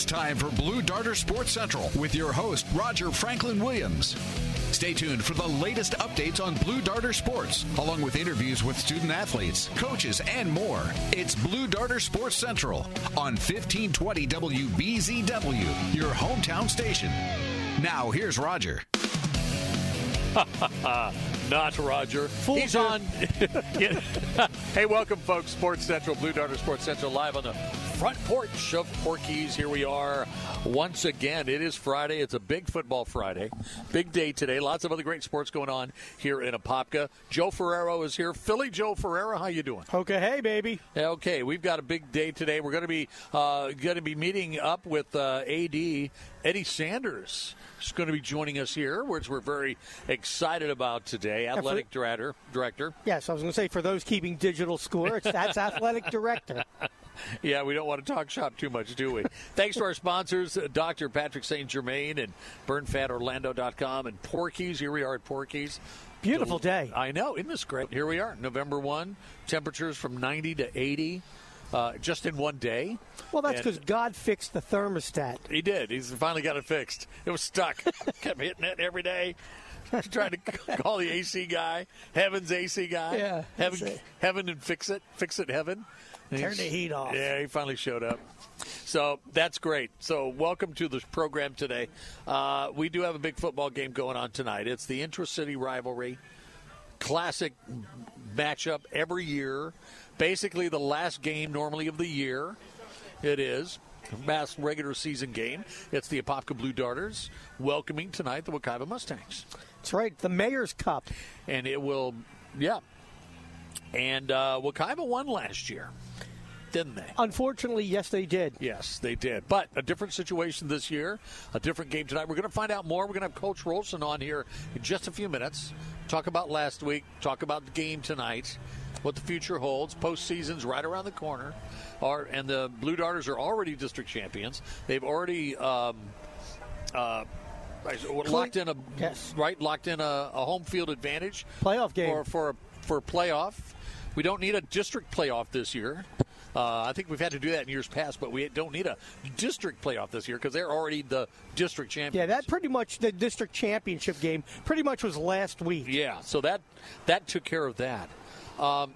It's time for Blue Darter Sports Central with your host, Roger Franklin Williams. Stay tuned for the latest updates on Blue Darter Sports, along with interviews with student athletes, coaches, and more. It's Blue Darter Sports Central on 1520 WBZW, your hometown station. Now, here's Roger. Not Roger. He's on. hey, welcome, folks. Sports Central, Blue Darter Sports Central, live on the front porch of Porky's. Here we are once again. It is Friday. It's a big football Friday. Big day today. Lots of other great sports going on here in Apopka. Joe Ferrero is here. Philly Joe Ferrero, how you doing? Okay, hey baby. Okay, we've got a big day today. We're going to be uh, going to be meeting up with uh, AD Eddie Sanders. Is going to be joining us here, which we're very excited about today. Athletic for- director, director. Yes, I was going to say for those keeping digital score, it's that's athletic director. Yeah, we don't want to talk shop too much, do we? Thanks to our sponsors, uh, Dr. Patrick St. Germain and BurnFatOrlando.com and Porky's. Here we are at Porky's. Beautiful day. I know. Isn't this great? Here we are, November 1. Temperatures from 90 to 80 uh, just in one day. Well, that's because God fixed the thermostat. He did. He's finally got it fixed. It was stuck. Kept hitting it every day. Trying to call the AC guy, Heaven's AC guy. Yeah, heaven, heaven, and fix it, fix it, heaven. Turn the heat off. Yeah, he finally showed up. So that's great. So welcome to the program today. Uh, we do have a big football game going on tonight. It's the intra-city rivalry, classic matchup every year. Basically, the last game normally of the year. It is mass regular season game. It's the Apopka Blue Darters welcoming tonight the Wekiva Mustangs, That's right, the Mayor's Cup. and it will, yeah. And uh, won last year, didn't they? Unfortunately, yes, they did. Yes, they did. But a different situation this year, a different game tonight. We're going to find out more. We're going to have Coach Rolson on here in just a few minutes. Talk about last week, talk about the game tonight, what the future holds. Postseason's right around the corner. Are, and the Blue Darters are already district champions. They've already. Um, uh, locked in a Yes. right locked in a, a home field advantage Playoff game. for for for a playoff. We don't need a district playoff this year. Uh, I think we've had to do that in years past, but we don't need a district playoff this year because they're already the district champions. Yeah, that pretty much the district championship game pretty much was last week. Yeah, so that that took care of that. Um,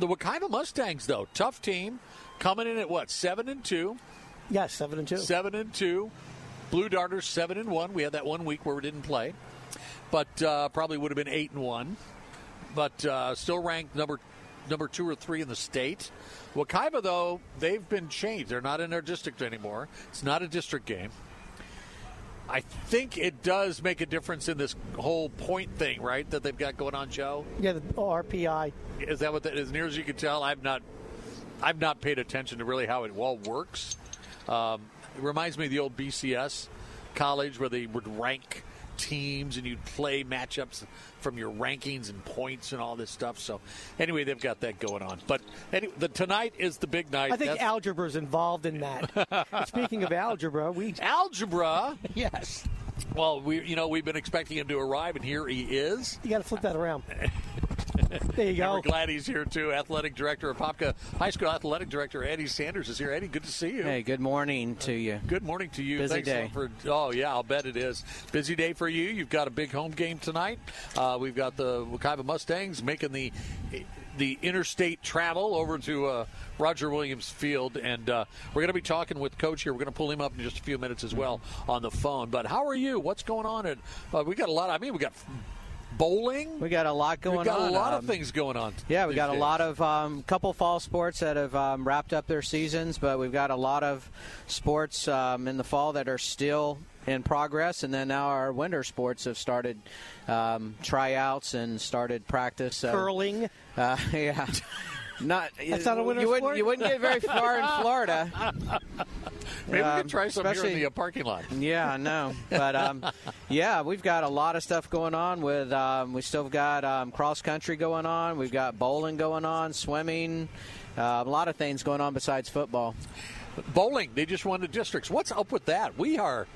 the Wekiva Mustangs, though, tough team, coming in at what seven and two, Yes, seven and two. seven and two. Blue Darters seven and one. We had that one week where we didn't play, but uh, probably would have been eight and one. But uh, still ranked number number two or three in the state. Wekiva, though, they've been changed. They're not in their district anymore. It's not a district game. I think it does make a difference in this whole point thing, right? That they've got going on, Joe. Yeah, the RPI. Is that what that? As near as you can tell, I've not, I've not paid attention to really how it all works. Um, it reminds me of the old BCS college where they would rank teams and you'd play matchups from your rankings and points and all this stuff. So anyway, they've got that going on. But anyway, the, tonight is the big night. I think That's- algebra is involved in that. Speaking of algebra, we algebra. yes, Well, we you know we've been expecting him to arrive, and here he is. you got to flip that around. There you And we're go. glad he's here too. Athletic director of Popka High School Athletic Director Eddie Sanders is here. Eddie, good to see you. Hey, good morning to you. Good morning to you. Busy Thanks day. For, oh yeah, I'll bet it is. Busy day for you. You've got a big home game tonight. Uh, we've got the Wekiva Mustangs making the the interstate travel over to uh, Roger Williams Field, and uh, we're going to be talking with Coach here. We're going to pull him up in just a few minutes as well on the phone. But how are you? What's going on? And uh, we got a lot. I mean, we got bowling. We got a lot going We've got on. a lot um, of things going on. Yeah, we these got a lot of um, couple fall sports that have um, wrapped up their seasons, but we've got a lot of sports um, in the fall that are still in progress, and then now our winter sports have started um, tryouts and started practice. So, Curling. Uh, yeah. Not That's not a winter you wouldn't you wouldn't get very far in Florida. Maybe we Um, could try some here in the uh, parking lot. Yeah, I know. But um, yeah, we've got a lot of stuff going on. With um, we still got um, cross country going on. We've got bowling going on, swimming, uh, a lot of things going on besides football. Bowling, they just won the districts. What's up with that? We are.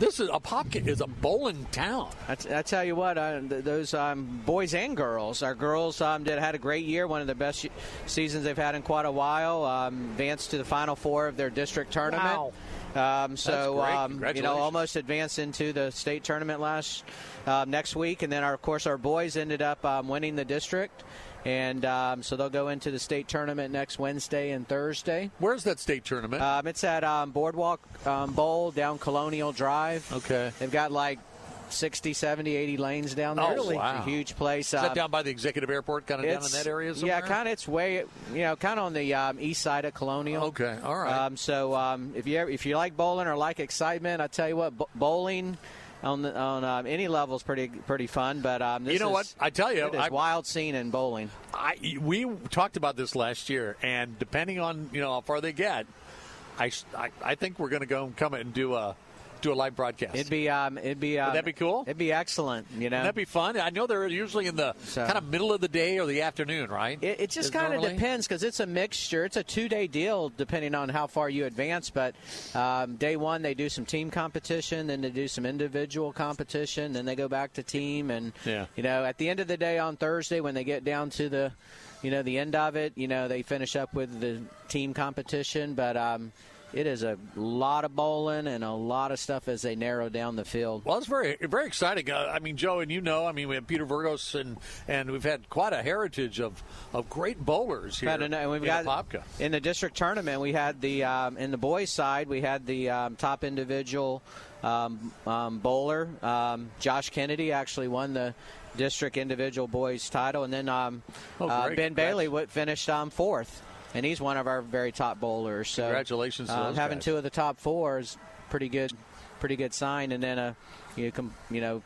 This is a Popkin is a bowling town. I, t- I tell you what, uh, th- those um, boys and girls, our girls um, did had a great year, one of the best seasons they've had in quite a while. Um, advanced to the final four of their district tournament. Um, so um, you know, almost advanced into the state tournament last uh, next week, and then our, of course our boys ended up um, winning the district, and um, so they'll go into the state tournament next Wednesday and Thursday. Where's that state tournament? Um, it's at um, Boardwalk um, Bowl down Colonial Drive. Okay. They've got like 60, 70, 80 lanes down there. Oh, It's wow. a huge place. is that Um, down by the executive airport, kind of down in that area somewhere? Yeah, kind of. It's way, you know, kind of on the um, east side of Colonial. Okay, all right. Um, so um, if you ever, if you like bowling or like excitement, I tell you what, b- bowling on the, on um, any level is pretty pretty fun. But um, this You know is- what? I tell you, it is I- wild scene in bowling. I, we talked about this last year, and depending on you know how far they get, I I think we're going to go and come and do a do a live broadcast. It'd be um, it'd be um, that be cool? It'd be excellent. You know, Wouldn't that be fun? I know they're usually in the So- kind of middle of the day or the afternoon, right? It, it just kind of depends because it's a mixture. It's a two day deal depending on how far you advance. But um, day one, they do some team competition, then they do some individual competition, then they go back to team. And, Yeah. you know, at the end of the day on Thursday, when they get down to the, you know, the end of it, you know, they finish up with the team competition. But, um, it is a lot of bowling and a lot of stuff as they narrow down the field. Well, it's very very exciting. Uh, I mean, Joe, and you know, I mean, we have Peter Burgos, and and we've had quite a heritage of of great bowlers here. And we've in got Apopka. in the district tournament. We had the um, in the boys' side. We had the um, top individual um, um, bowler, um, Josh Kennedy, actually won the district individual boys title, and then um, Oh, uh. Ben. Bailey finished um, fourth, and he's one of our very top bowlers. So Congratulations to um, those having guys. two of the top four is pretty good, pretty good sign, and then uh, you can you know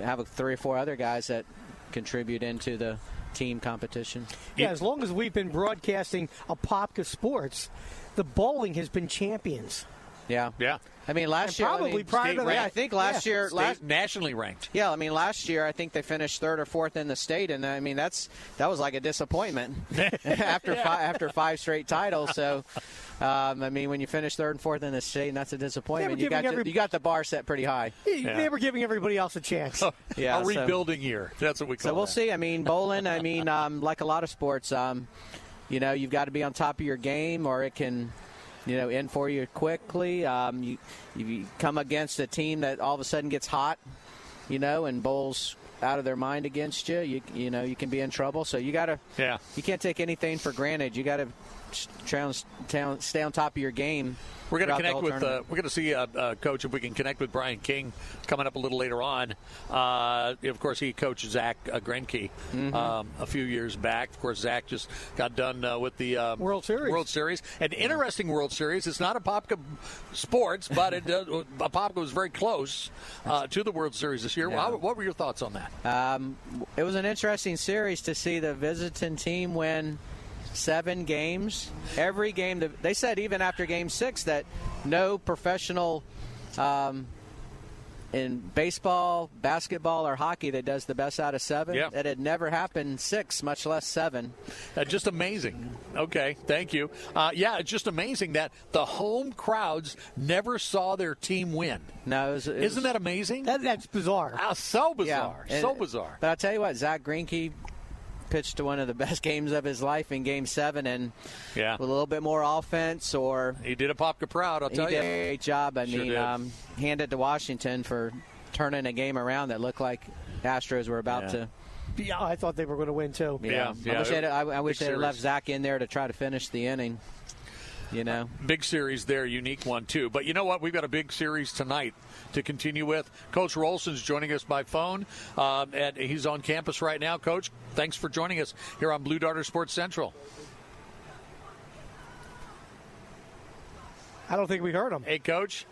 have a, three or four other guys that contribute into the team competition. Yeah, as long as we've been broadcasting Apopka sports, the bowling has been champions. Yeah, Yeah. I mean, last And year, I probably mean, prior state to that. I think last Yeah. year, State- last nationally ranked. yeah, I mean, last year I think they finished third or fourth in the state, and I mean that's that was like a disappointment after five, after five straight titles. So, um, I mean, when you finish third and fourth in the state, and that's a disappointment. You got giving to, every- you got the bar set pretty high. Yeah. They were giving everybody else a chance. Yeah, a so- rebuilding year. That's what we call So we'll that. see. I mean, bowling. I mean, um, like a lot of sports, um, you know, you've got to be on top of your game, or it can, you know, in for you quickly. Um, you you come against a team that all of a sudden gets hot, you know, and bowls out of their mind against you. You you know, you can be in trouble. So you got to. Yeah. You can't take anything for granted. You got to try stay on top of your game. We're going to connect with. Uh, we're going to see, uh, uh, Coach, if we can connect with Brian King coming up a little later on. Uh, of course, he coached Zach uh, Greinke Mm-hmm. um, a few years back. Of course, Zach just got done uh, with the um, World Series. World Series, an interesting World Series. It's not a Popka sports, but it uh, Popka was very close uh, to the World Series this year. Yeah. How, what were your thoughts on that? Um, it was an interesting series to see the visiting team win seven games. Every game, that- they said even after game six that no professional um, in baseball, basketball, or hockey that does the best out of seven. Yeah. That had never happened six, much less seven. Uh, just amazing. Okay, thank you. Uh, yeah, it's just amazing that the home crowds never saw their team win. No, it was, it was- Isn't that amazing? That, that's bizarre. Ah, so bizarre. and- so bizarre. But I'll tell you what, Zach Greinke pitched to one of the best games of his life in Game Seven, and Yeah. with a little bit more offense or He did a Popka proud, I'll he tell did you. a great job. I Sure mean, um, hand it to Washington for turning a game around that looked like Astros were about Yeah. to. Yeah, I thought they were going to win too. Yeah, yeah, I wish, they'd, I, I wish they'd left. Zach in there to try to finish the inning. You know, Big series there, unique one too. But you know what? We've got a big series tonight to continue with. Coach Rolson's joining us by phone, um, and he's on campus right now. Coach, thanks for joining us here on Blue Darter Sports Central. I don't think we heard him. Hey, Coach.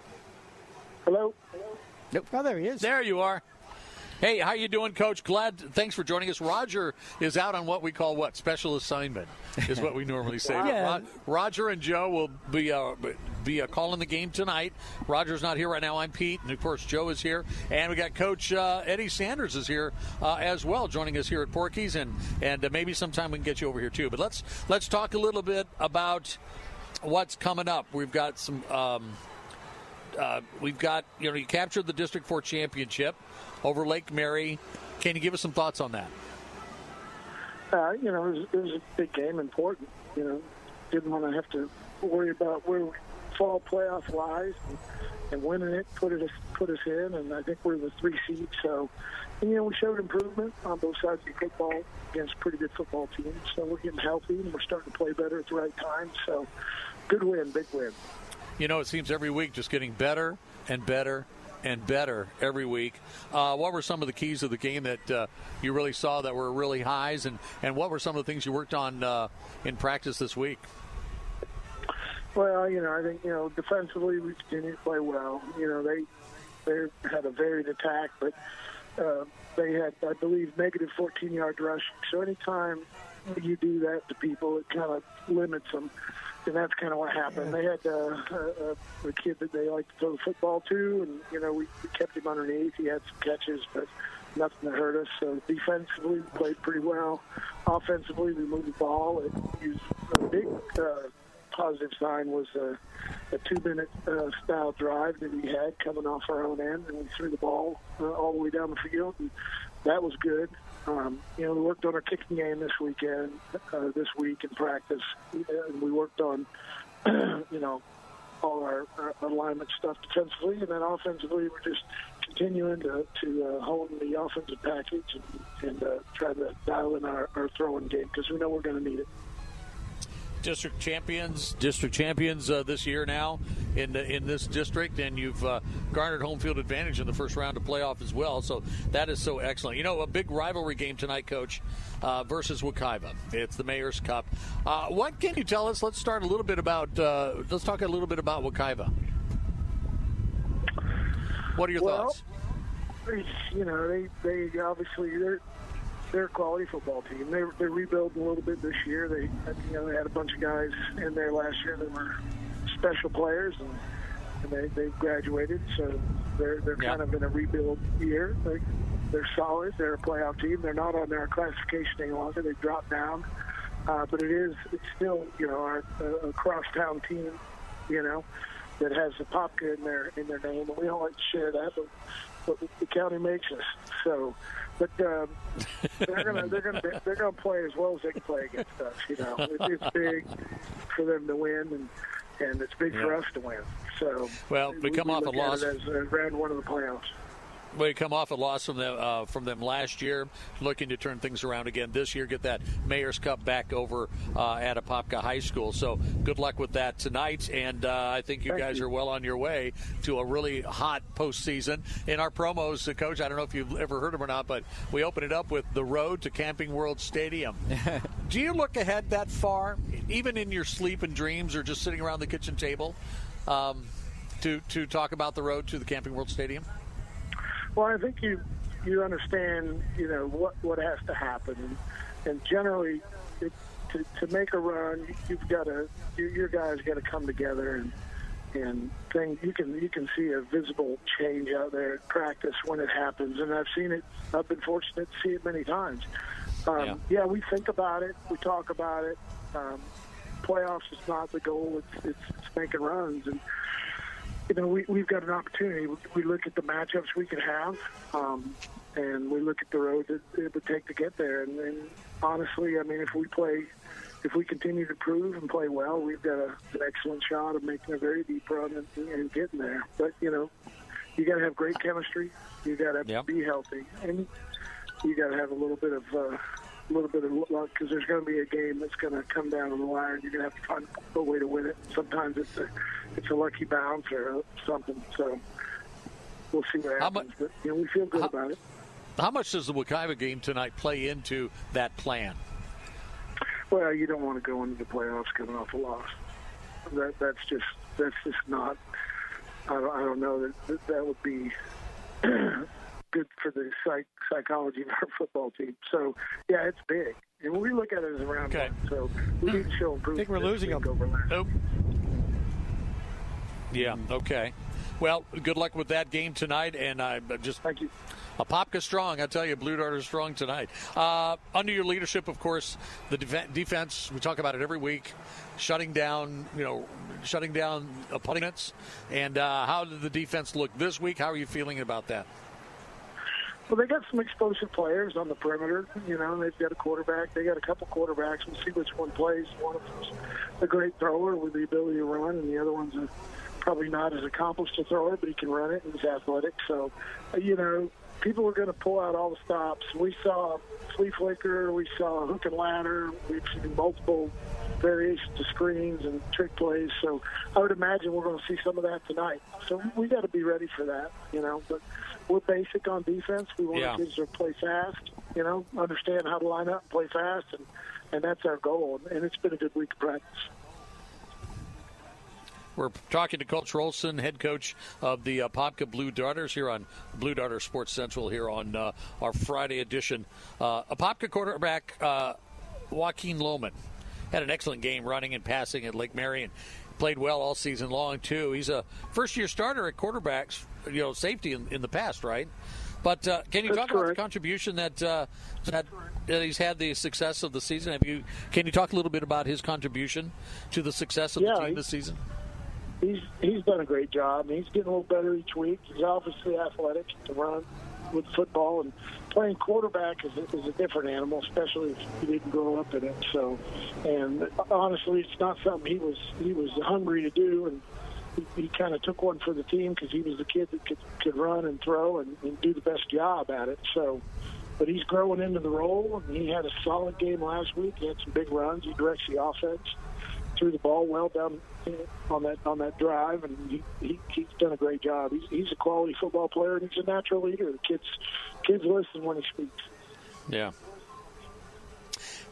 Hello. hello? nope Oh, there he is. There you are. Hey, how you doing, Coach? Glad. Thanks for joining us. Roger is out on what we call what special assignment is what we normally say. Yeah. Roger and Joe will be uh, be uh, calling the game tonight. Roger's not here right now. I'm Pete, and of course Joe is here, and we got Coach uh, Eddie Sanders is here uh, as well, joining us here at Porky's, and and uh, maybe sometime we can get you over here too. But let's let's talk a little bit about what's coming up. We've got some. Um, uh, we've got you know you captured the District Four championship over Lake Mary. Can you give us some thoughts on that? Uh, you know, it was, it was a big game, important. You know, didn't want to have to worry about where fall playoff lies, and, and winning it put it put us in. And I think we're the three seed. So, and, you know, we showed improvement on both sides of the football against pretty good football teams. So we're getting healthy and we're starting to play better at the right time. So, good win, big win. You know, it seems every week just getting better and better and better every week. Uh, what were some of the keys of the game that uh, you really saw that were really highs, and, and what were some of the things you worked on uh, in practice this week? Well, you know, I think you know defensively we to play well. You know, they they had a varied attack, but uh, they had, I believe, negative 14 yard rush. So anytime you do that to people, it kind of limits them and that's kind of what happened. They had uh, a, a kid that they like to throw the football to, and you know we, we kept him underneath. He had some catches, but nothing that hurt us. So defensively, we played pretty well. Offensively, we moved the ball. It was a big uh, positive sign was a, a two-minute uh, style drive that we had coming off our own end, and we threw the ball uh, all the way down the field, and that was good. Um, you know, we worked on our kicking game this weekend, uh, this week in practice, and we worked on, you know, all our, our alignment stuff defensively, and then offensively, we're just continuing to, to uh, hone the offensive package and, and uh, try to dial in our, our throwing game because we know we're going to need it district champions, district champions uh, this year now in the, in this district, and you've uh, garnered home field advantage in the first round of playoff as well. So that is so excellent. You know, a big rivalry game tonight, Coach, uh, versus Wekiva. It's the Mayor's Cup. Uh, what can you tell us? Let's start a little bit about. Uh, let's talk a little bit about Wekiva. What are your well, thoughts? You know, they they obviously they're they're a quality football team. They're they're rebuilding a little bit this year. They you know they had a bunch of guys in there last year that were special players and. And they they graduated, so they're they're Yeah. kind of in a rebuild year. They, they're solid. They're a playoff team. They're not on their classification any longer. They've dropped down, uh, but it is it's still you know our a, a crosstown team, you know, that has the Popka in their in their name, and we don't like to share that, but but the county makes us. So, but um, they're gonna they're gonna they're gonna play as well as they can play against us. You know, it, it's big for them to win, and and it's big for us to win. So, Well, we come off a loss. as uh, round one of the playoffs. We come off a loss from them uh, from them last year, looking to turn things around again this year. Get that Mayor's Cup back over uh, at Apopka High School. So good luck with that tonight, and uh, I think you Thank guys you. are well on your way to a really hot postseason. In our promos, uh, Coach, I don't know if you've ever heard them or not, but we open it up with the road to Camping World Stadium. Do you look ahead that far, even in your sleep and dreams, or just sitting around the kitchen table, um, to to talk about the road to the Camping World Stadium? Well, I think you you understand, you know, what what has to happen, and, and generally, it, to to make a run, you've got to you, your guys got to come together and and thing you can you can see a visible change out there at practice when it happens, and I've seen it. I've been fortunate to see it many times. Um, Yeah. yeah. we think about it, we talk about it. Um, playoffs is not the goal; it's it's, it's making runs and you know, we, we've got an opportunity. We, we look at the matchups we could have, um, and we look at the road that it would take to get there. And, and honestly, I mean, if we play, if we continue to prove and play well, we've got a, an excellent shot of making a very deep run and, and getting there. But you know, you got to have great chemistry. You got to Yep. be healthy, and you got to have a little bit of. Uh, a little bit of luck because there's going to be a game that's going to come down on the wire, and you're going to have to find a way to win it. Sometimes it's a it's a lucky bounce or something. So we'll see what How happens. mu- but you know, we feel good how- about it. How much does the Wekiva game tonight play into that plan? Well, you don't want to go into the playoffs coming off a loss. That that's just that's just not. I don't, I don't know that that, that would be. good for the psych, psychology of our football team. So yeah, it's big, and we look at it as a round Okay. one. So we need to show improvement. I think we're losing them. over last. Nope. Yeah. Okay. Well, good luck with that game tonight, and I just Thank you. Apopka strong. I tell you, Blue Dart is strong tonight. Uh, under your leadership, of course, the def- defense. We talk about it every week, shutting down. You know, shutting down opponents. And uh, how did the defense look this week? How are you feeling about that? Well, they got some explosive players on the perimeter. You know, they've got a quarterback. They got a couple quarterbacks. We'll see which one plays. One of them's a great thrower with the ability to run, and the other one's a, probably not as accomplished a thrower, but he can run it and he's athletic. So, you know, people are going to pull out all the stops. We saw flea flicker. We saw hook and ladder. We've seen multiple variations of screens and trick plays. So I would imagine we're going to see some of that tonight. So we got to be ready for that, you know. But we're basic on defense. We want Yeah. kids to play fast, you know, understand how to line up, and play fast, and and that's our goal. And it's been a good week of practice. We're talking to Coach Rolson, head coach of the uh, Popka Blue Darters, here on Blue Darter Sports Central here on uh, our Friday edition. Uh, a Popka quarterback, uh, Joaquin Lohman, had an excellent game running and passing at Lake Mary. Played well all season long too. He's a first-year starter at quarterbacks, you know, safety in, in the past, right? But uh, can you That's talk about the contribution that, uh, that that he's had the success of the season? Have you? Can you talk a little bit about his contribution to the success of Yeah, the team this season? He's he's done a great job. He's getting a little better each week. He's obviously athletic to run with football and playing quarterback is a, is a different animal, especially if you didn't grow up in it. So, and honestly, it's not something he was he was hungry to do, and he, he kind of took one for the team because he was the kid that could could run and throw and, and do the best job at it. So. But he's growing into the role, and he had a solid game last week. He had some big runs. He directs the offense threw the ball well down on that on that drive, and he, he he's done a great job. He's he's a quality football player, and he's a natural leader. The kids kids listen when he speaks. Yeah.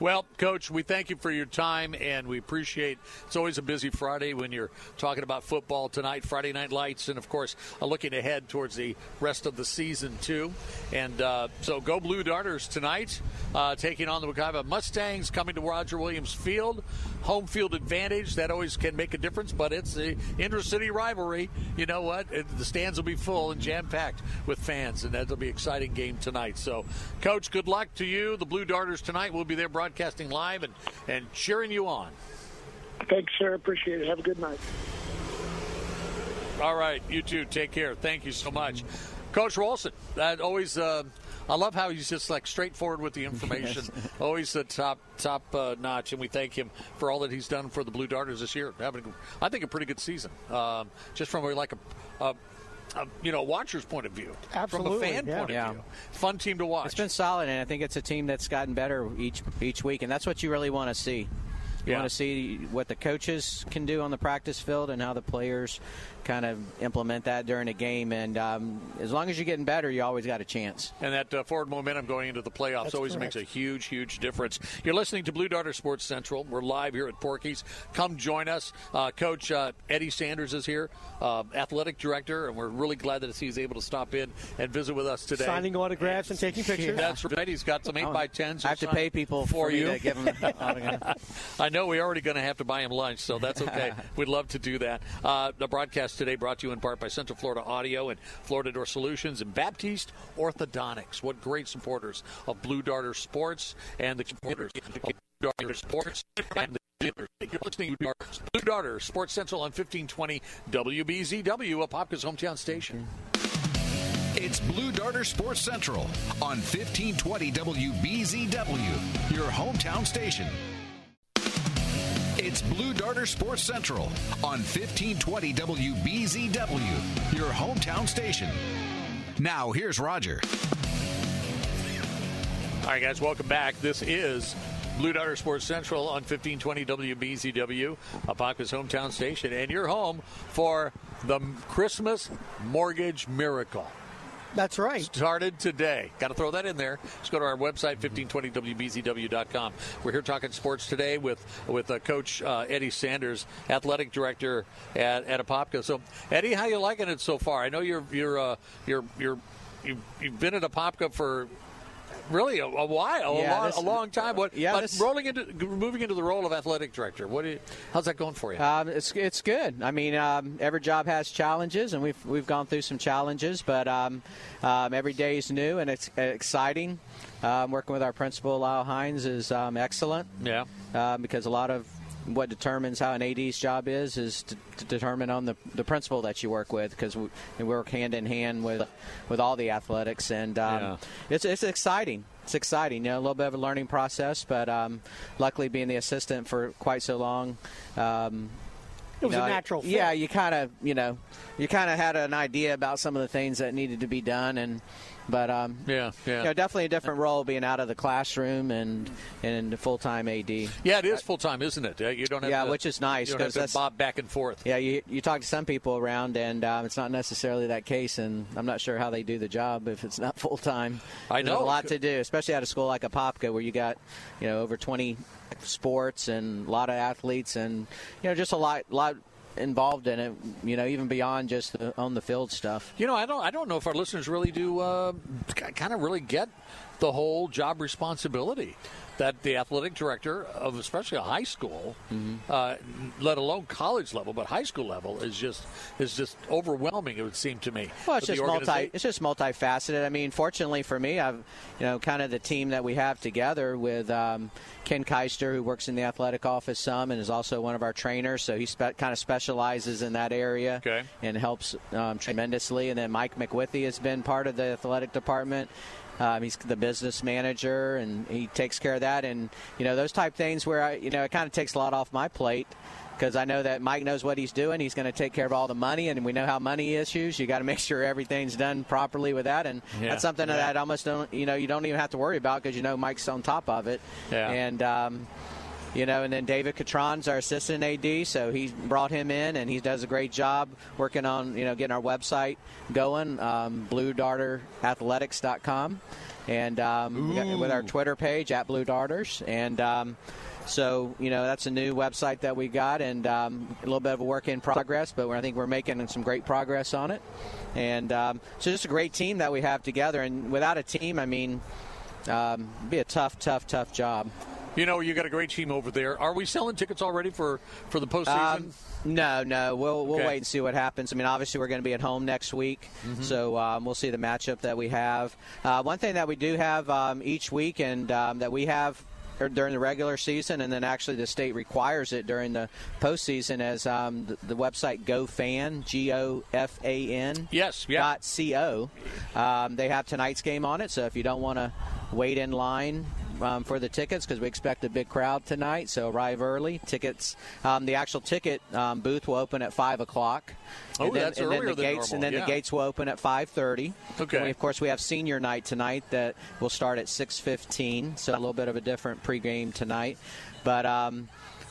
Well, Coach, we thank you for your time, and we appreciate. It's always a busy Friday when you're talking about football tonight, Friday Night Lights, and of course, looking ahead towards the rest of the season too. And uh, so, go Blue Darters tonight, uh, taking on the Wekiva Mustangs, coming to Roger Williams Field. Home field advantage that always can make a difference, but it's the intercity rivalry. You know what? It, the stands will be full and jam packed with fans, and that'll be an exciting game tonight. So, Coach, good luck to you. The Blue Darters tonight. We'll be there broadcasting live and, and cheering you on. Thanks, sir. Appreciate it. Have a good night. All right, you too. Take care. Thank you so much, Coach Rolson. That always. Uh, I love how he's just like straightforward with the information. always the top top uh, notch, and we thank him for all that he's done for the Blue Darters this year. Having, I think, a pretty good season. Um, just from a, like a, a, a you know watcher's point of view, from a Absolutely, fan yeah. point of Yeah. view. Fun team to watch. It's been solid, and I think it's a team that's gotten better each each week, and that's what you really want to see. You Yeah. want to see what the coaches can do on the practice field and how the players kind of implement that during a game. And um, as long as you're getting better, you always got a chance. And that uh, forward momentum going into the playoffs That's always correct. makes a huge, huge difference. You're listening to Blue Darter Sports Central. We're live here at Porky's. Come join us. Uh, Coach uh, Eddie Sanders is here, uh, athletic director, and we're really glad that he's able to stop in and visit with us today. Signing autographs and taking pictures. That's right. He's got some 8 by 10s I have to pay people for for you. to give. I know we're already going to have to buy him lunch, so that's okay. We'd love to do that. Uh, the broadcast today brought to you in part by Central Florida Audio and Florida Door Solutions and Baptiste Orthodontics. What great supporters of Blue Darter Sports and the supporters of Blue Darter Sports and the. You're listening to Blue Darter Sports Central on 1520 WBZW, Apopka's hometown station. It's Blue Darter Sports Central on 1520 WBZW, your hometown station. It's Blue Darter Sports Central on 1520 WBZW, your hometown station. Now, here's Roger. All right, guys, welcome back. This is Blue Darter Sports Central on 1520 WBZW, Apopka's hometown station, and you're home for the Christmas Mortgage Miracle. That's right. Started today. Got to throw that in there. Just go to our website, 1520wbzw.com. We're here talking sports today with with uh, Coach uh, Eddie Sanders, athletic director at, at Apopka. So, Eddie, how you liking it so far? I know you're you're uh, you're you're you've, you've been at Apopka for really a, a while, Yeah, a, long, this- a long time. What, yeah, but this- rolling into moving into the role of athletic director. What? Do you, how's that going for you? Um, it's it's good. I mean, um, every job has challenges, and we've we've gone through some challenges, but um, um, every day is new and it's uh, exciting. Um, working with our principal, Lyle Hines, is um, excellent. Yeah. Uh, because a lot of what determines how an AD's job is is to, to determine on the, the principal that you work with because we, we work hand in hand with with all the athletics and um, Yeah. it's it's exciting. It's exciting. You know, a little bit of a learning process, but um, luckily being the assistant for quite so long. Um, It was you know, a natural fit. Yeah, you kind of, you know, you kind of had an idea about some of the things that needed to be done, and but um, Yeah, yeah. you know, definitely a different role being out of the classroom and and full time AD. Yeah, it is full time, isn't it? You don't have Yeah, to, which is nice, You don't have 'cause to that's- bob back and forth. Yeah, you you talk to some people around, and um, it's not necessarily that case, and I'm not sure how they do the job if it's not full time. I There's know. a lot to do, especially at a school like Apopka, where you got you know over 20 sports and a lot of athletes, and you know just a lot lot involved in it. You know, even beyond just the on the field stuff. You know, I don't. I don't know if our listeners really do. Uh, kind of really get the whole job responsibility that the athletic director of especially a high school, Mm-hmm. uh, let alone college level, but high school level is just is just overwhelming. It would seem to me. Well, it's just multi. It's just multifaceted. I mean, fortunately for me, I've you know kind of the team that we have together with um, Ken Keister, who works in the athletic office some and is also one of our trainers. So he spe- kind of specializes in that area Okay. and helps um, tremendously. And then Mike McWithy has been part of the athletic department. Um, he's the business manager, and he takes care of that. And you know those type things where I, you know, it kind of takes a lot off my plate because I know that Mike knows what he's doing. He's going to take care of all the money, and we know how money issues. You got to make sure everything's done properly with that, and Yeah. that's something Yeah. that I almost don't, you know, you don't even have to worry about because you know Mike's on top of it. Yeah. And um, you know, and then David Catron's our assistant AD, so he brought him in, and he does a great job working on, you know, getting our website going, um, BlueDarterAthletics.com, and um, got- with our Twitter page at Blue Darters, and um, so you know that's a new website that we got, and um, a little bit of a work in progress, but I think we're making some great progress on it, and um, so just a great team that we have together, and without a team, I mean, um, it'd be a tough, tough, tough job. You know, you got a great team over there. Are we selling tickets already for for the postseason? Um, no, no. We'll we'll Okay. wait and see what happens. I mean, obviously we're going to be at home next week, Mm-hmm. so um, we'll see the matchup that we have. Uh, one thing that we do have um, each week, and um, that we have er, during the regular season, and then actually the state requires it during the postseason, as um, the, the website GoFan, G O F A N. Yes, yeah. Dot co. Um, they have tonight's game on it, so if you don't want to wait in line um, for the tickets, because we expect a big crowd tonight, so arrive early. Tickets, um, the actual ticket um, booth will open at five o'clock. Oh, and then, that's and then earlier the than gates, normal, and then yeah. the gates will open at five thirty. Okay. We, of course, we have senior night tonight that will start at six fifteen, so a little bit of a different pregame tonight, but. Um,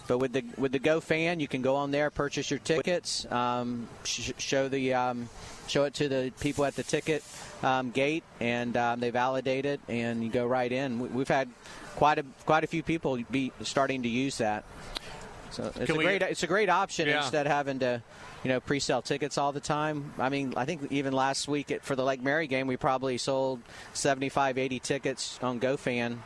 but with the with the Go fan, you can go on there, purchase your tickets, um, sh- show the um, show it to the people at the ticket um, gate, and um, they validate it, and you go right in. We- We've had quite a quite a few people be starting to use that. So it's Can a we- great it's a great option Yeah. instead of having to you know pre-sell tickets all the time. I mean, I think even last week at, for the Lake Mary game, we probably sold 75, 80 tickets on GoFan.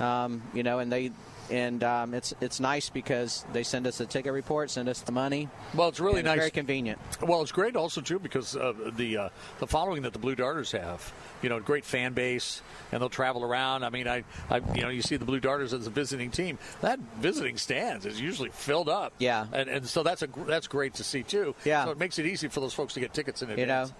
Um, you know, and they and um, it's it's nice because they send us the ticket report, send us the money. Well, it's really and nice. very convenient. Well, it's great also too because of the uh, the following that the Blue Darters have. You know, great fan base, and they'll travel around. I mean, I, I you know, you see the Blue Darters as a visiting team. That visiting stands is usually filled up. Yeah. and, and so that's a that's great to see too. Yeah. so it makes it easy for those folks to get tickets in advance.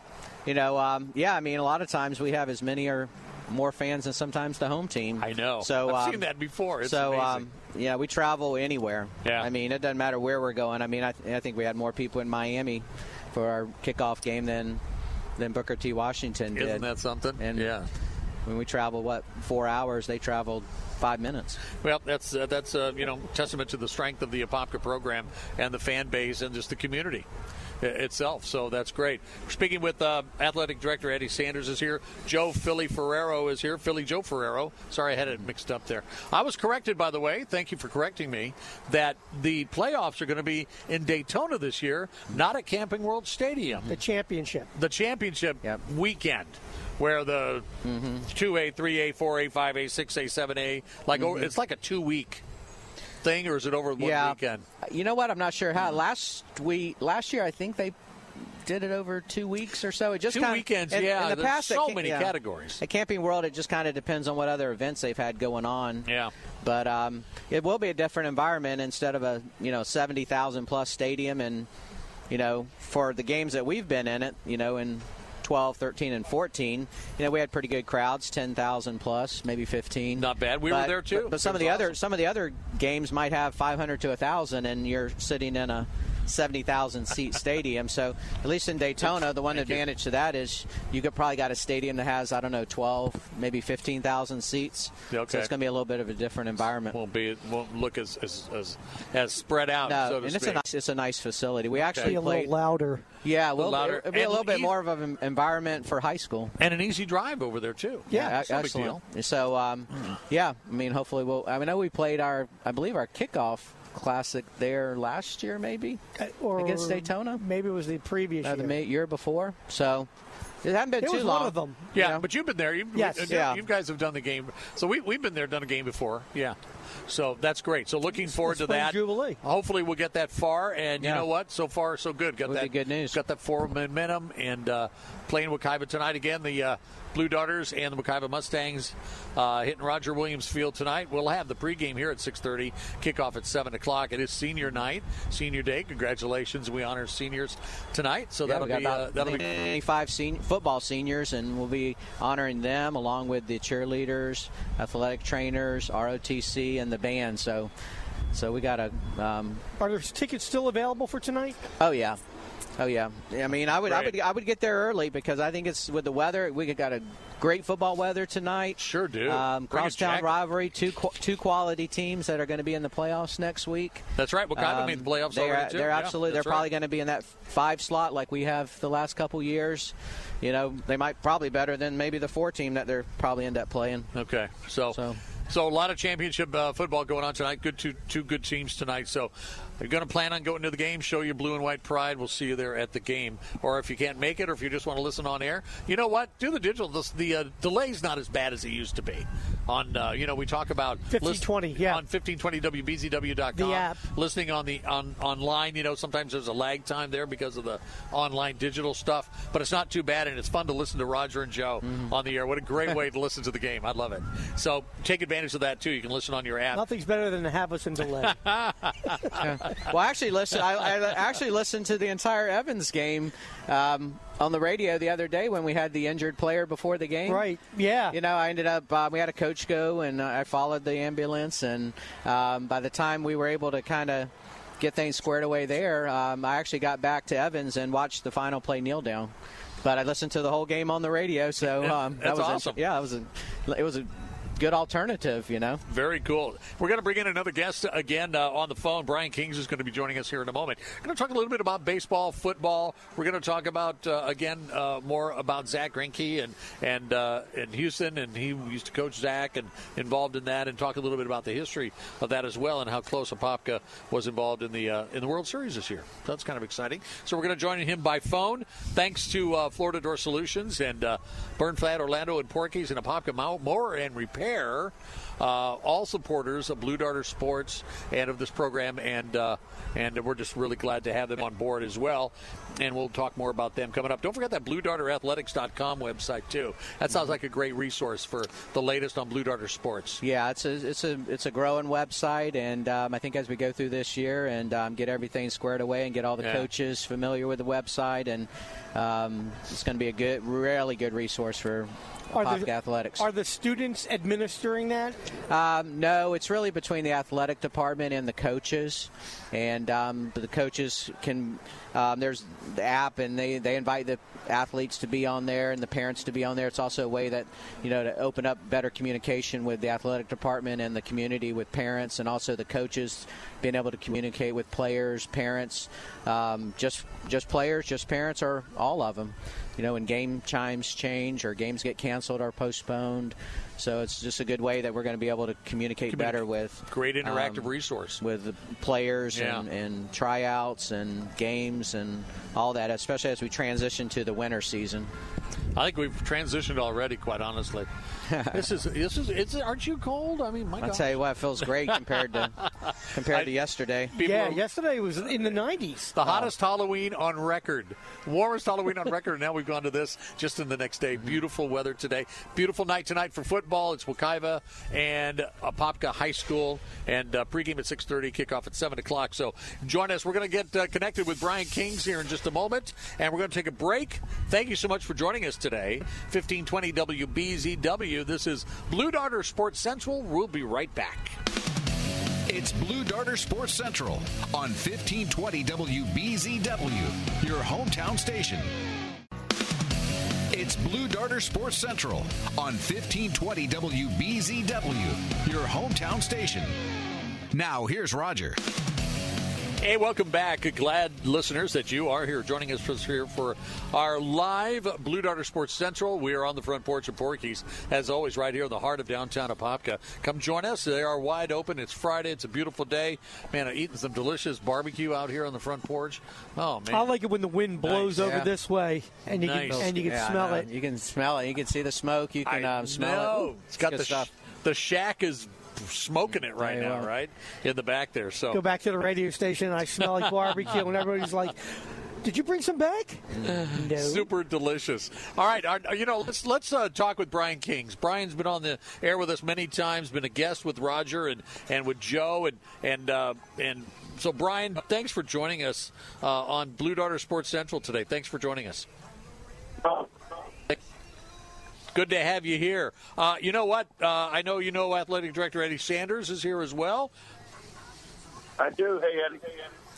You know, you know, um, yeah. I mean, a lot of times we have as many or more fans than sometimes the home team. I know. So I've um, seen that before. It's so um, yeah, we travel anywhere. Yeah. I mean, it doesn't matter where we're going. I mean, I, th- I think we had more people in Miami for our kickoff game than than Booker T. Washington did. Isn't that something? And yeah. When we travel, what four hours? They traveled five minutes. Well, that's uh, that's uh, you know testament to the strength of the Apopka program and the fan base and just the community itself. So that's great. We're speaking with uh, athletic director Eddie Sanders is here. Joe Philly Ferrero is here. Philly Joe Ferrero. Sorry, I had it mixed up there. I was corrected, by the way. Thank you for correcting me. That the playoffs are going to be in Daytona this year, not at Camping World Stadium. The championship. The championship Yep. weekend. where the Mm-hmm. two A, three A, four A, five A, six A, seven A, like over, it's like a two week thing, or is it over one yeah. weekend? You know what? I'm not sure how. Last we last year, I think they did it over two weeks or so. It just Two kinda, weekends, in, yeah, In the there's past, so many yeah. categories. At Camping World, it just kind of depends on what other events they've had going on. Yeah. But um, it will be a different environment instead of a you know seventy thousand plus stadium, and you know for the games that we've been in it, you know in 12, 13, and 14, you know we had pretty good crowds, ten thousand plus, maybe fifteen. Not bad. We were there, too. But, but some of the was other some of the other games might have five hundred to thousand, and you're sitting in a. 70,000 seat stadium. So, at least in Daytona, the one advantage to that is you could probably got a stadium that has, I don't know, 12, maybe 15,000 seats. So, it's going to be a little bit of a different environment. Won't be won't look as as, as, as spread out. No, so to and it's a nice it's a nice facility. We actually Be a played. little louder. Yeah, a little louder. it'll be a little bit eas- more of an environment for high school. and an easy drive over there too. Yeah, it's no excellent. deal. So, um, yeah, I mean, hopefully we'll. I mean, I know we played our, I believe our kickoff classic there last year, maybe Uh, Or against Daytona, Maybe it was the previous uh, the year. ma- year before. So, it hasn't been It too was long. one of them. Yeah, Yeah. but you've been there. You've, Yes. uh, Yeah. You guys have done the game. So we, we've been there, done a game before. Yeah. So that's great. So looking forward to that. Jubilee. Hopefully we'll get that far. And you know what? So far, so good. Got Would that good news. Got that forward momentum and uh, playing Wekiva tonight again. The uh, Blue Darters and the Wekiva Mustangs uh, hitting Roger Williams Field tonight. We'll have the pregame here at 6:30. Kickoff at 7 o'clock. It is senior night, senior day. Congratulations. We honor seniors tonight. So Yeah, that'll be about uh, that'll be 25 sen- football seniors, and we'll be honoring them along with the cheerleaders, athletic trainers, ROTC, and the band. So, so we got a. Um, Are there tickets still available for tonight? oh yeah, oh yeah. I mean, I would, I would, I would get there early because I think it's with the weather. We got a great football weather tonight. Sure do. Um, Bring crosstown rivalry, two two quality teams that are going to be in the playoffs next week. That's right. Wekiva Um, made the playoffs they're, already too. They're Yeah, absolutely. they're that's probably going to be in that five slot like we have the last couple years. You know, they might probably better than maybe the four team that they're probably end up playing. Okay, so So- so, a lot of championship uh, football going on tonight. Good two two good teams tonight. So you're going to plan on going to the game. Show your blue and white pride. We'll see you there at the game. Or if you can't make it, or if you just want to listen on air, you know what? Do the digital. The, the uh, delay's not as bad as it used to be. On uh, you know we talk about 1520, yeah. on 1520wbzw.com. The app. listening on the on online. You know sometimes there's a lag time there because of the online digital stuff, but it's not too bad and it's fun to listen to Roger and Joe Mm-hmm. on the air. What a great way to listen to the game. I love it. So take advantage of that too. You can listen on your app. Nothing's better than to have us in delay. Well, actually listen. I, I actually listened to the entire Evans game um, on the radio the other day when we had the injured player before the game. right? Yeah. You know, I ended up. Uh, we had a coach go, and I followed the ambulance. And um, by the time we were able to kind of get things squared away there, um, I actually got back to Evans and watched the final play kneel down. But I listened to the whole game on the radio, so um, that was awesome. yeah, it was a it was a good alternative. You know. Very cool. We're going to bring in another guest again uh, on the phone. Brian Kings is going to be joining us here in a moment. We're going to talk a little bit about baseball, football. We're going to talk about uh, again uh, more about Zach Greinke and and uh, and Houston, and he used to coach Zach and involved in that, and talk a little bit about the history of that as well, and how close Apopka was involved in the uh, in the World Series this year. So that's kind of exciting. So we're going to join him by phone, thanks to uh, Florida Door Solutions and BurnFat, Orlando, and Porky's, and Apopka Mow- Mower and Repair. Air. Uh, all supporters of Blue Darter Sports and of this program, and uh, and we're just really glad to have them on board as well. And we'll talk more about them coming up. Don't forget that BlueDarterAthletics.com website too. That sounds like a great resource for the latest on Blue Darter Sports. Yeah, it's a it's a it's a growing website, and um, I think as we go through this year and um, get everything squared away and get all the Yeah. coaches familiar with the website, and um, it's going to be a good, really good resource for Are Popka the- Athletics. Are the students administering that? Um, no, it's really between the athletic department and the coaches, and um, the coaches can. Um, there's the app, and they, they invite the athletes to be on there and the parents to be on there. It's also a way that you know to open up better communication with the athletic department and the community with parents, and also the coaches being able to communicate with players, parents, um, just just players, just parents, or all of them. You know, when game chimes change or games get canceled or postponed. So it's just a good way that we're going to be able to communicate better with Great interactive um, resource. with the players Yeah. and, and tryouts and games and all that, especially as we transition to the winter season. I think we've transitioned already. Quite honestly, this is this is. It's, aren't you cold? I mean, my I'll gosh. tell you what, it feels great compared to compared to yesterday. Yeah, are- yesterday was in the 90s. The hottest Halloween on record. Warmest Halloween on record. And now we've gone to this just in the next day. Beautiful weather today. Beautiful night tonight for football. It's Wekiva and Apopka High School. And uh, pregame at 6.30, kickoff at 7 o'clock. So join us. We're going to get uh, connected with Brian Kings here in just a moment. And we're going to take a break. Thank you so much for joining us today. 1520 WBZW. This is Blue Darter Sports Central. We'll be right back. It's Blue Darter Sports Central on 1520 WBZW, your hometown station. It's Blue Darter Sports Central on 1520 WBZW, your hometown station. Now, here's Roger. Hey, welcome back. Glad listeners that you are here joining us for, here for our live Blue Darter Sports Central. We are on the front porch of Porky's, as always, right here in the heart of downtown Apopka. Come join us. They are wide open. It's Friday. It's a beautiful day. Man, I'm eating some delicious barbecue out here on the front porch. Oh, man. I like it when the wind blows Nice. over Yeah. this way and you Nice. can and you can Yeah, smell know. it. You can smell it. You can see the smoke. You can I um, smell know. it. Ooh, It's got good the, sh- the shack is smoking it right now, what. right? In the back there. So Go back to the radio station and I smell like barbecue and everybody's like, "Did you bring some back?" no. Super delicious. All right, our, you know, let's let's uh, talk with Brian Kings. Brian's been on the air with us many times, been a guest with Roger and, and with Joe and and uh, and so Brian, thanks for joining us uh, on Blue Darter Sports Central today. Thanks for joining us. Good to have you here. Uh, you know what? Uh, I know you know Athletic Director Eddie Sanders is here as well. I do. Hey, Eddie.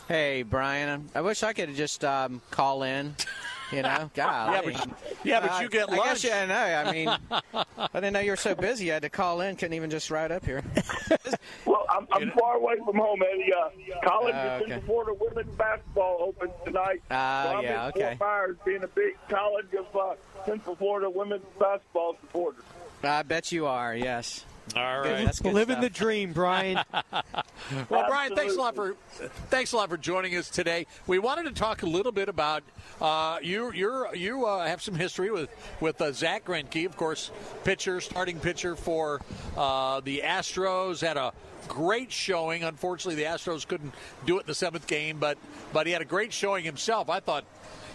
Hey, Brian. I wish I could just um, call in. You know, God. Yeah, but yeah, but you get I lunch. guess yeah, I know. I mean, I didn't know you were so busy. You had to call in. Couldn't even just ride up here. Well, I'm, I'm far away from home, Eddie. Uh, college Uh, okay. in Florida. Women's basketball opens tonight. Ah, so I'm yeah, okay. Fort Myers, being a big college of uh, Central Florida women's basketball supporter. I bet you are. Yes. All Good. right. That's good Living stuff. the dream, Brian. Well, Brian, thanks a lot for thanks a lot for joining us today. We wanted to talk a little bit about uh, you. You're, you uh, have some history with with uh, Zach Greinke, of course, pitcher, starting pitcher for uh, the Astros. Had a great showing. Unfortunately, the Astros couldn't do it in the seventh game, but but he had a great showing himself. I thought.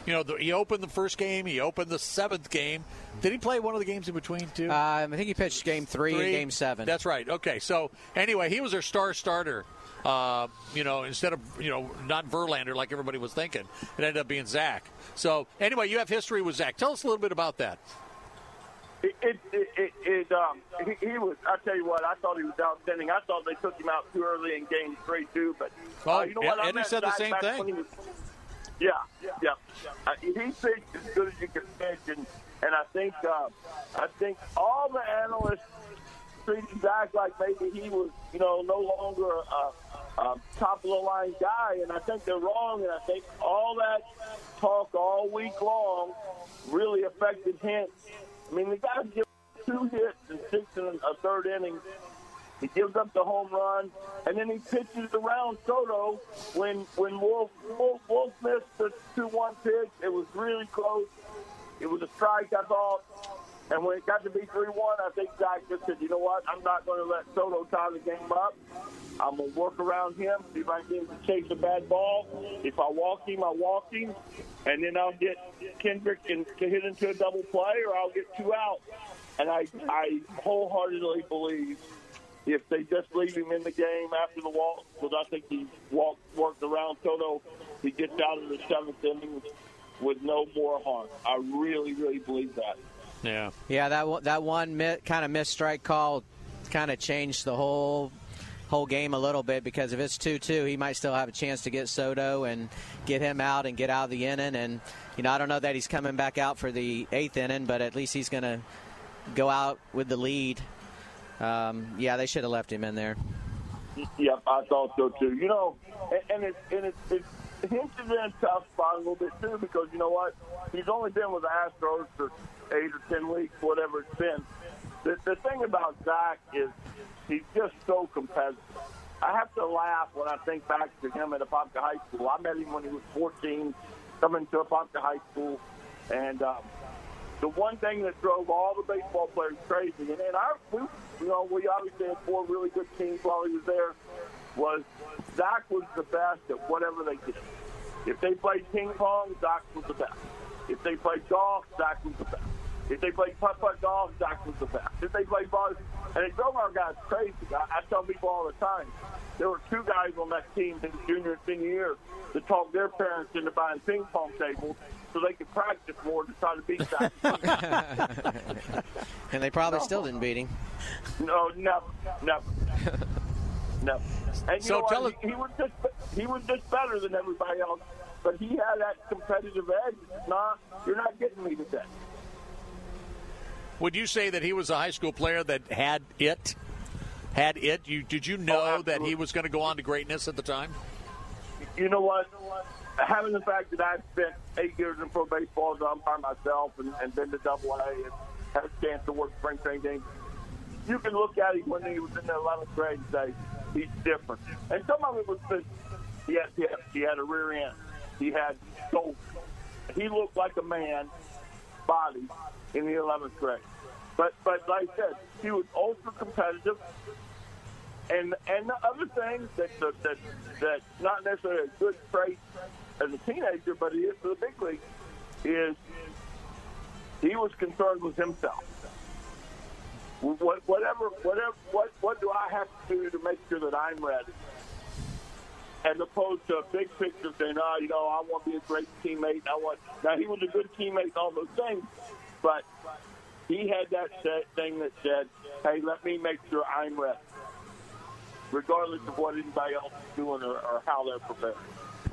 You know, the, he opened the first game. He opened the seventh game. Did he play one of the games in between too? Um, I think he pitched game three, and game seven. That's right. Okay. So anyway, he was their star starter. Uh, you know, instead of you know not Verlander like everybody was thinking, it ended up being Zach. So anyway, you have history with Zach. Tell us a little bit about that. It, it, it, it, it um, he, he was. I tell you what, I thought he was outstanding. I thought they took him out too early in Game Three too. But Oh, uh, you know yeah, what? I Eddie said the Zach same back thing. Yeah, yeah. Uh, he pitched as good as you can pitch, and and I think uh, I think all the analysts treated Zach like maybe he was, you know, no longer a, a top of the line guy, and I think they're wrong. And I think all that talk all week long really affected him. I mean, the guy gives two hits and six in a third inning. He gives up the home run, and then he pitches around Soto when when Wolf Wolf, Wolf missed the two-one pitch. It was really close. It was a strike, I thought. And when it got to be 3 1, I think Zach just said, you know what? I'm not going to let Soto tie the game up. I'm going to work around him, see if I can get him chase a bad ball. If I walk him, I walk him. And then I'll get Kendrick and to hit into a double play, or I'll get two out. And I, I wholeheartedly believe if they just leave him in the game after the walk, because I think he walked, worked around Soto, he gets out in the seventh inning with no more harm. I really, really believe that. Yeah. Yeah, that one- that one mi- kind of missed strike call kind of changed the whole whole game a little bit because if it's two two, he might still have a chance to get Soto and get him out and get out of the inning. And you know, I don't know that he's coming back out for the eighth inning, but at least he's going to go out with the lead. Um, yeah, they should have left him in there. Yep, I thought so too. You know, and, and it's and it's, it's Hinch is in a tough spot a little bit too because you know what? He's only been with the Astros for eight or ten weeks, whatever it's been. The, the thing about Zach is he's just so competitive. I have to laugh when I think back to him at Apopka High School. I met him when he was 14, coming to Apopka High School, and um, the one thing that drove all the baseball players crazy, and, and our, we, you know, we obviously had four really good teams while he was there, was Zach was the best at whatever they did. If they played ping pong, Zach was the best. If they played golf, Zach was the best. If they played putt putt golf, Zach was the best. If they played ball, and it drove our guys crazy. I, I tell people all the time, there were two guys on that team in junior and senior year that talked their parents into buying ping pong tables so they could practice more to try to beat Zach. and they probably still didn't beat him. No, never, never, never. And you So know tell what? He, he was just he was just better than everybody else, but he had that competitive edge. It's not you're not getting me today. Would you say that he was a high school player that had it? Had it? You did you know oh, that he was going to go on to greatness at the time? You know what? Having the fact that I've spent eight years in pro baseball as an umpire myself and, and been to Double A and had a chance to work spring training games, you can look at him when he was in the 11th grade and say he's different. And some of it was just he had hips, he had a rear end, he had so He looked like a man, body in the 11th grade. But but like I said, he was ultra competitive. And and the other thing that that that, that not necessarily a good trait as a teenager, but he is for the big league, is he was concerned with himself. What, whatever, whatever, what, what do I have to do to make sure that I'm ready? As opposed to a big picture saying, oh, you know, I want to be a great teammate. I want. Now he was a good teammate and all those things, but he had that set thing that said, "Hey, let me make sure I'm ready, regardless of what anybody else is doing or, or how they're preparing."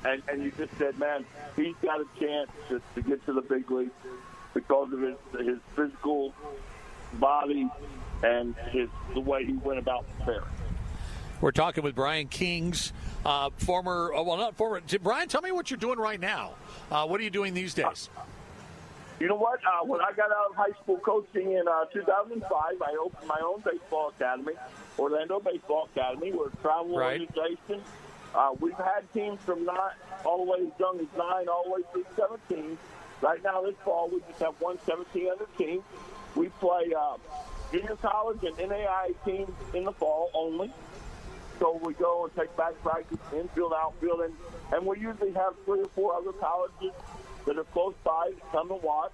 And and you just said, "Man, he's got a chance to, to get to the big leagues because of his his physical body and his the way he went about preparing." We're talking with Brian Kings, uh, former, uh, well, not former. Brian, tell me what you're doing right now. Uh, what are you doing these days? You know what? Uh, when I got out of high school coaching in uh, 2005, I opened my own baseball academy, Orlando Baseball Academy. We're a travel Right. organization. Uh, we've had teams from not all the way as young as nine, all the way through 17. Right now, this fall, we just have one 17 under team. We play uh, junior college and NAI teams in the fall only. So we go and take back practice, infield, outfield, and, and we usually have three or four other colleges that are close by come and watch.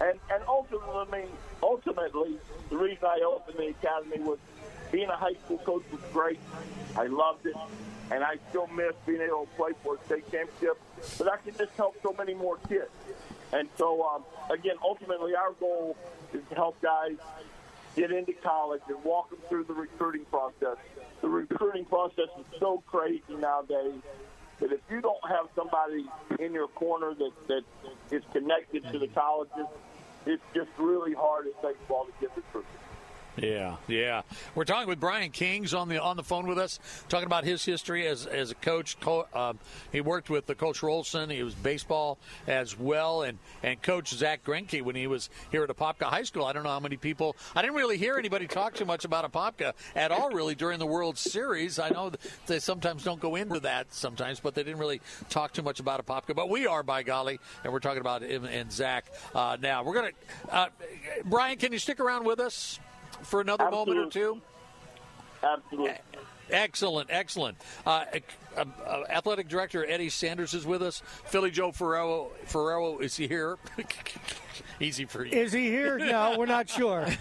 And and ultimately, ultimately, the reason I opened the academy was being a high school coach was great. I loved it, and I still miss being able to play for a state championship. But I can just help so many more kids. And so, um, again, ultimately, our goal is to help guys get into college and walk them through the recruiting process. The recruiting process is so crazy nowadays that if you don't have somebody in your corner that, that is connected to the colleges, it's just really hard in baseball to get recruited. Yeah, yeah. We're talking with Brian Kings on the on the phone with us, talking about his history as as a coach. Co- uh, he worked with the Coach Rolson. He was baseball as well, and and Coach Zach Greinke when he was here at Apopka High School. I don't know how many people. I didn't really hear anybody talk too much about Apopka at all, really, during the World Series. I know they sometimes don't go into that sometimes, but they didn't really talk too much about Apopka. But we are, by golly, and we're talking about him and Zach uh, now. We're gonna. Uh, Brian, can you stick around with us? For another moment or two? Absolutely. Excellent, excellent. Uh, uh, uh, athletic director Eddie Sanders is with us. Philly Joe Ferrero, Ferrero is he here? Easy for you. Is he here? No, we're not sure.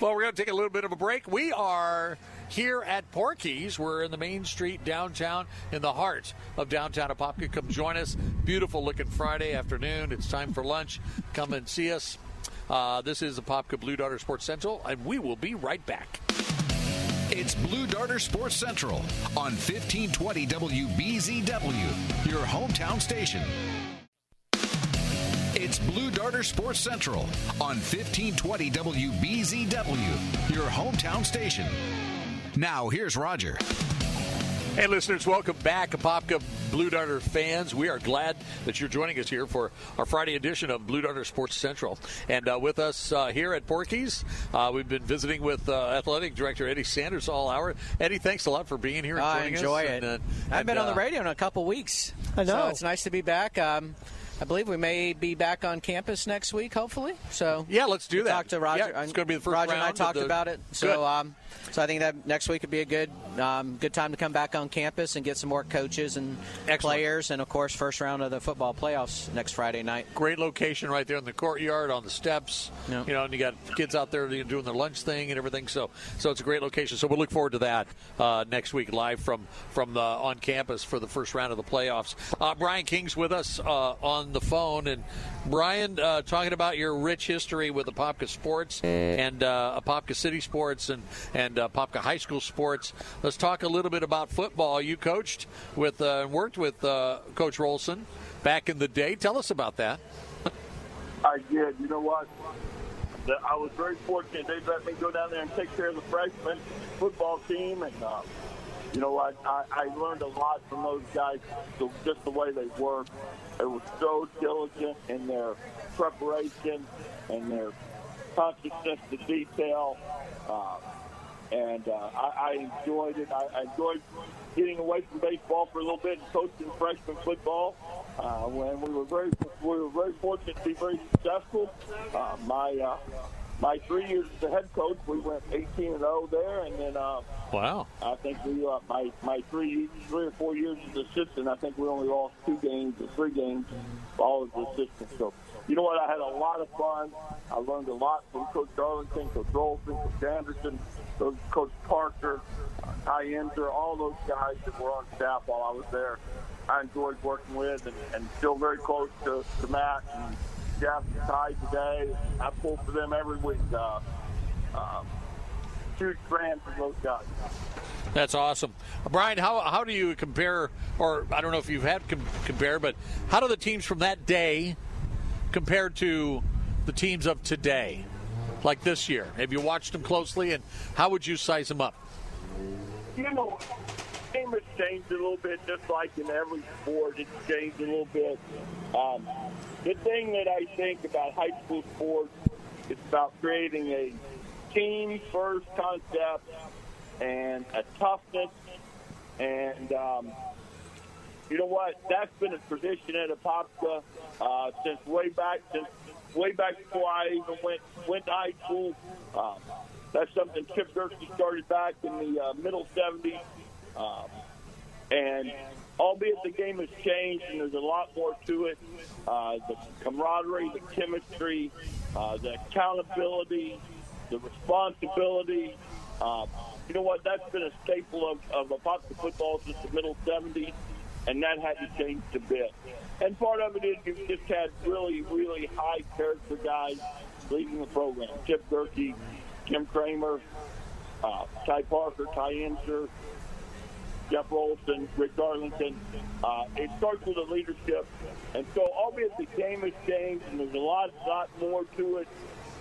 well, we're going to take a little bit of a break. We are here at Porky's. We're in the main street downtown, in the heart of downtown Apopka. Come join us. Beautiful looking Friday afternoon. It's time for lunch. Come and see us. Uh, this is the Popka Blue Darter Sports Central, and we will be right back. It's Blue Darter Sports Central on 1520 WBZW, your hometown station. It's Blue Darter Sports Central on 1520 WBZW, your hometown station. Now, here's Roger. Hey, listeners, welcome back, to Apopka Blue Darter fans. We are glad that you're joining us here for our Friday edition of Blue Darter Sports Central. And uh, with us uh, here at Porky's, uh, we've been visiting with uh, Athletic Director Eddie Sanders all hour. Eddie, thanks a lot for being here and I enjoy us. it. And, uh, I've and, been on the uh, radio in a couple weeks. I know. So it's nice to be back. Um, I believe we may be back on campus next week, hopefully. So yeah, let's do that. Talk to Roger. Yeah, it's going to be the first Roger round. and I talked the, about it. So, um, so I think that next week would be a good, um, good time to come back on campus and get some more coaches and Excellent. players, and of course, first round of the football playoffs next Friday night. Great location right there in the courtyard on the steps. Yep. You know, and you got kids out there doing their lunch thing and everything. So, so it's a great location. So we look forward to that uh, next week live from from the, on campus for the first round of the playoffs. Uh, Brian King's with us uh, on the phone, and Brian, uh, talking about your rich history with Apopka Sports and uh, Apopka City Sports and and uh, Apopka High School Sports. Let's talk a little bit about football. You coached with uh, and worked with uh, Coach Rolson back in the day. Tell us about that. I did. You know what? I was very fortunate. They let me go down there and take care of the freshman football team, and uh, you know what? I, I learned a lot from those guys. So just the way they work, they were so diligent in their preparation and their consciousness to detail. Uh, and uh, I, I enjoyed it. I, I enjoyed getting away from baseball for a little bit and coaching freshman football. Uh, when we were very we were very fortunate to be very successful. Uh, my uh, my three years as a head coach, we went 18 and 0 there, and then uh, Wow. I think we uh, my my three three or four years as assistant, I think we only lost two games or three games, all as assistant. So you know what? I had a lot of fun. I learned a lot from Coach Darlington, Coach Rolson, Coach Anderson, Coach Parker, uh, Ty Enzer, all those guys that were on staff while I was there. I enjoyed working with and, and still very close to, to Matt and Jeff and Ty today. I pull for them every week. Uh, um, huge fan those guys. That's awesome, Brian. How how do you compare, or I don't know if you've had com- compare, but how do the teams from that day compare to the teams of today, like this year? Have you watched them closely, and how would you size them up? you know, the game has changed a little bit, just like in every sport, it's changed a little bit. Um, the thing that I think about high school sports is about creating a team first concept and a toughness. And um, you know what? That's been a tradition at Apopka uh, since way back, since way back before I even went went to high school. Um, that's something Chip Gerke started back in the uh, middle 70s. Um, and albeit the game has changed and there's a lot more to it, uh, the camaraderie, the chemistry, uh, the accountability, the responsibility. Um, you know what? That's been a staple of, of Apopka football since the middle 70s, and that hadn't changed a bit. And part of it is you've just had really, really high character guys leading the program. Chip Gerke, Jim Kramer, uh, Ty Parker, Ty Enser, Jeff Rolson, Rick Darlington. Uh, it starts with the leadership. And so, albeit the game has changed and there's a lot, lot more to it,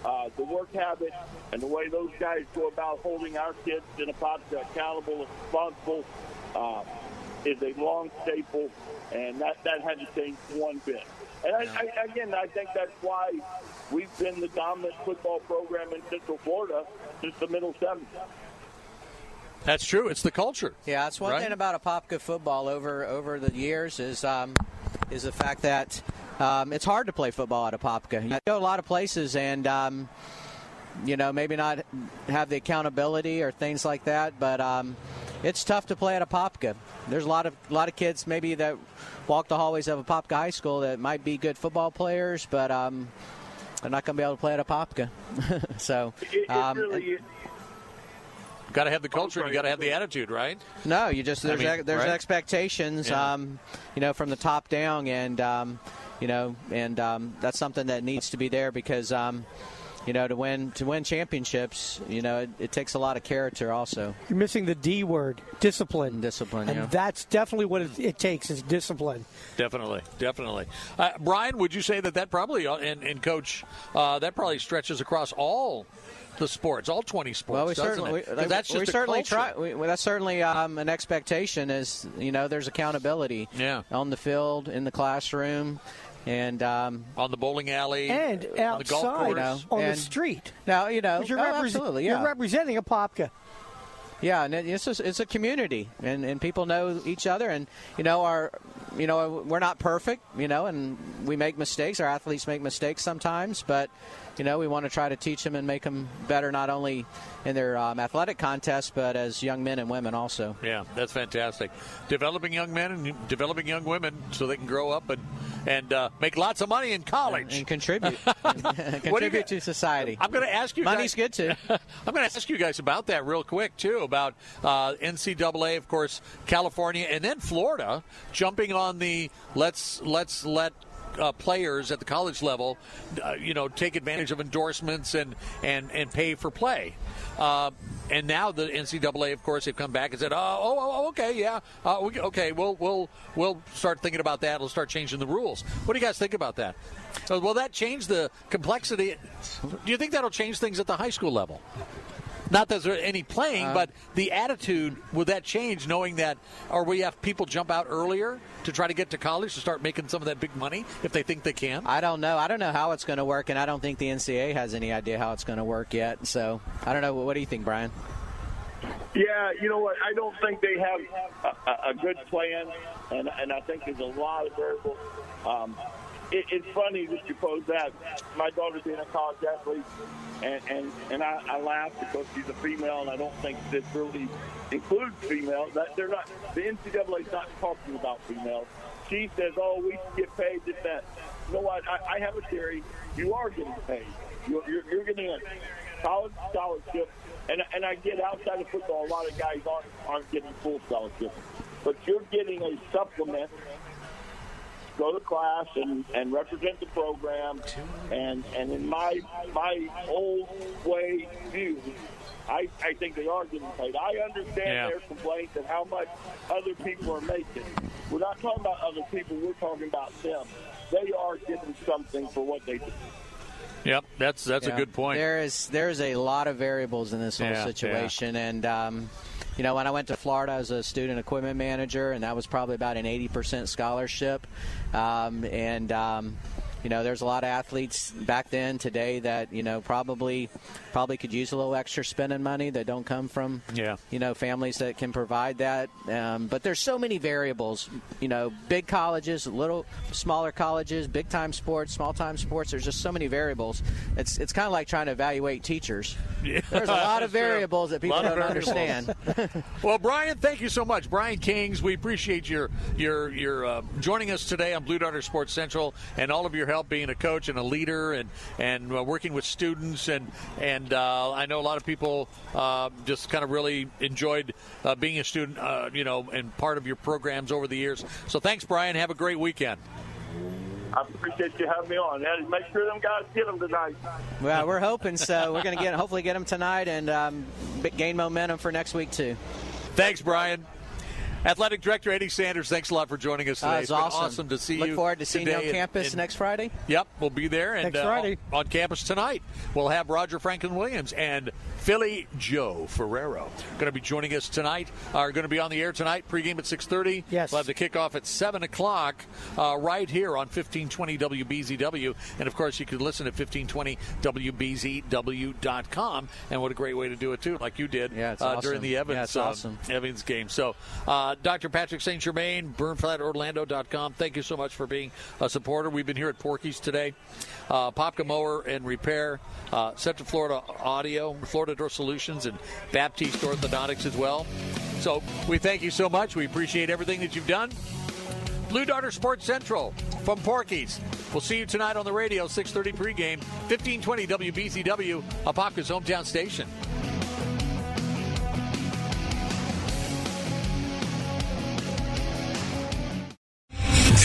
uh, the work habit and the way those guys go about holding our kids in a pot accountable and responsible uh, is a long staple, and that, that hasn't changed one bit. And I, I, again, I think that's why we've been the dominant football program in Central Florida since the middle 70s. That's true. It's the culture. Yeah, that's one Right? thing about Apopka football over over the years is um, is the fact that um, it's hard to play football at Apopka. You go a lot of places and. Um, you know, maybe not have the accountability or things like that, but um, it's tough to play at Apopka. There's a lot of a lot of kids maybe that walk the hallways of Apopka High School that might be good football players, but um, they're not going to be able to play at Apopka. so, It, it um, really Got to have the culture. and You got to have the attitude, right? No, you just there's mean, there's right? expectations, Yeah. um, you know, from the top down, and um, you know, and um, that's something that needs to be there because, um, you know, to win to win championships, you know, it, it takes a lot of character also. You're missing the D word, discipline. Discipline, and yeah. that's definitely what it, it takes is discipline. Definitely, definitely. Uh, Brian, would you say that that probably uh, and, and Coach uh, that probably stretches across all the sports, all twenty sports? Well, we certainly, it? we, 'Cause that's just we certainly culture. try. We, well, that's certainly um, an expectation. Is you know, there's accountability. Yeah. On the field, in the classroom, and um, on the bowling alley, And on the golf outside course. on the street. now you know You're, oh, repres- absolutely, you're representing Apopka. Yeah, and it's a, it's a community, and, and people know each other, and you know our you know, we're not perfect, you know, and we make mistakes. Our athletes make mistakes sometimes, but you know, we want to try to teach them and make them better, not only in their um, athletic contests, but as young men and women also. Yeah, that's fantastic. Developing young men and developing young women so they can grow up and and uh, make lots of money in college and, and contribute, contribute to society. I'm going to ask you. Guys money's guys, good too. I'm going to ask you guys about that real quick too. About uh, NCAA, of course, California, and then Florida jumping on the let's let's let uh, players at the college level, uh, you know, take advantage of endorsements and and and pay for play. Uh, and now the NCAA, of course, they've come back and said, "Oh, oh, oh okay, yeah, uh, we, okay, we'll we'll we'll start thinking about that. We'll start changing the rules." What do you guys think about that? Will that change the complexity? Do you think that'll change things at the high school level? Not that there's any playing, uh, but the attitude would that change, knowing that, or we have people jump out earlier to try to get to college to start making some of that big money if they think they can? I don't know. I don't know how it's going to work, and I don't think the NCAA has any idea how it's going to work yet. So I don't know. What do you think, Brian? Yeah, you know what? I don't think they have a, a good plan, and, and I think there's a lot of variables. Um, it, it's funny that you pose that. My daughter's being a college athlete, and and, and I, I laugh because she's a female, and I don't think this really includes females. That they're not. The NCAA is not talking about females. She says, "Oh, we get paid this that." You know what? I, I have a theory. You are getting paid. You're, you're, you're getting a college scholarship, and and I get outside of football, a lot of guys aren't aren't getting full scholarships, but you're getting a supplement go to class and, and represent the program. And and in my my old way view, I, I think they are getting paid. I understand yeah. their complaints and how much other people are making. We're not talking about other people. We're talking about them. They are getting something for what they do. Yep, that's that's yeah. a good point. There is there's a lot of variables in this whole yeah, situation, and um, you know, when I went to Florida as a student equipment manager, and that was probably about an 80% scholarship. Um, and um, you know, there's a lot of athletes back then, today that you know probably probably could use a little extra spending money that don't come from yeah. you know families that can provide that. Um, but there's so many variables. You know, big colleges, little smaller colleges, big time sports, small time sports. There's just so many variables. It's it's kind of like trying to evaluate teachers. Yeah. There's a lot of variables that people don't understand. well, Brian, thank you so much, Brian Kings. We appreciate your your your uh, joining us today on Blue Darter Sports Central and all of your help help being a coach and a leader and and uh, working with students and and uh, I know a lot of people uh, just kind of really enjoyed uh, being a student, uh, you know, and part of your programs over the years. So thanks, Brian. Have a great weekend. I appreciate you having me on. And make sure them guys get them tonight. Well, we're hoping so. We're going to get hopefully get them tonight and um, gain momentum for next week too. Thanks, Brian. Athletic Director Eddie Sanders, thanks a lot for joining us today. Uh, it's awesome. awesome to see Look you. Look forward to seeing you on campus and, next Friday. Yep, we'll be there. And next Friday. Uh, on campus tonight, we'll have Roger Franklin Williams and Philly Joe Ferrero going to be joining us tonight. Are going to be on the air tonight. Pregame at 6:30. Yes. We'll have the kickoff at 7 o'clock uh, right here on 1520 WBZW. And of course, you can listen at 1520WBZW.com. And what a great way to do it too, like you did yeah, uh, awesome. during the Evans yeah, awesome. Evans game. So, uh, Dr. Patrick St. Germain, BurnFatOrlando.com. Thank you so much for being a supporter. We've been here at Porky's today. Uh, Popka Mower and Repair, uh, Central Florida Audio, Florida Solutions, and Baptiste Orthodontics as well. So we thank you so much. We appreciate everything that you've done. Blue Darter Sports Central from Porky's. We'll see you tonight on the radio, 6:30 pregame, 1520 WBZW, Apopka's hometown station.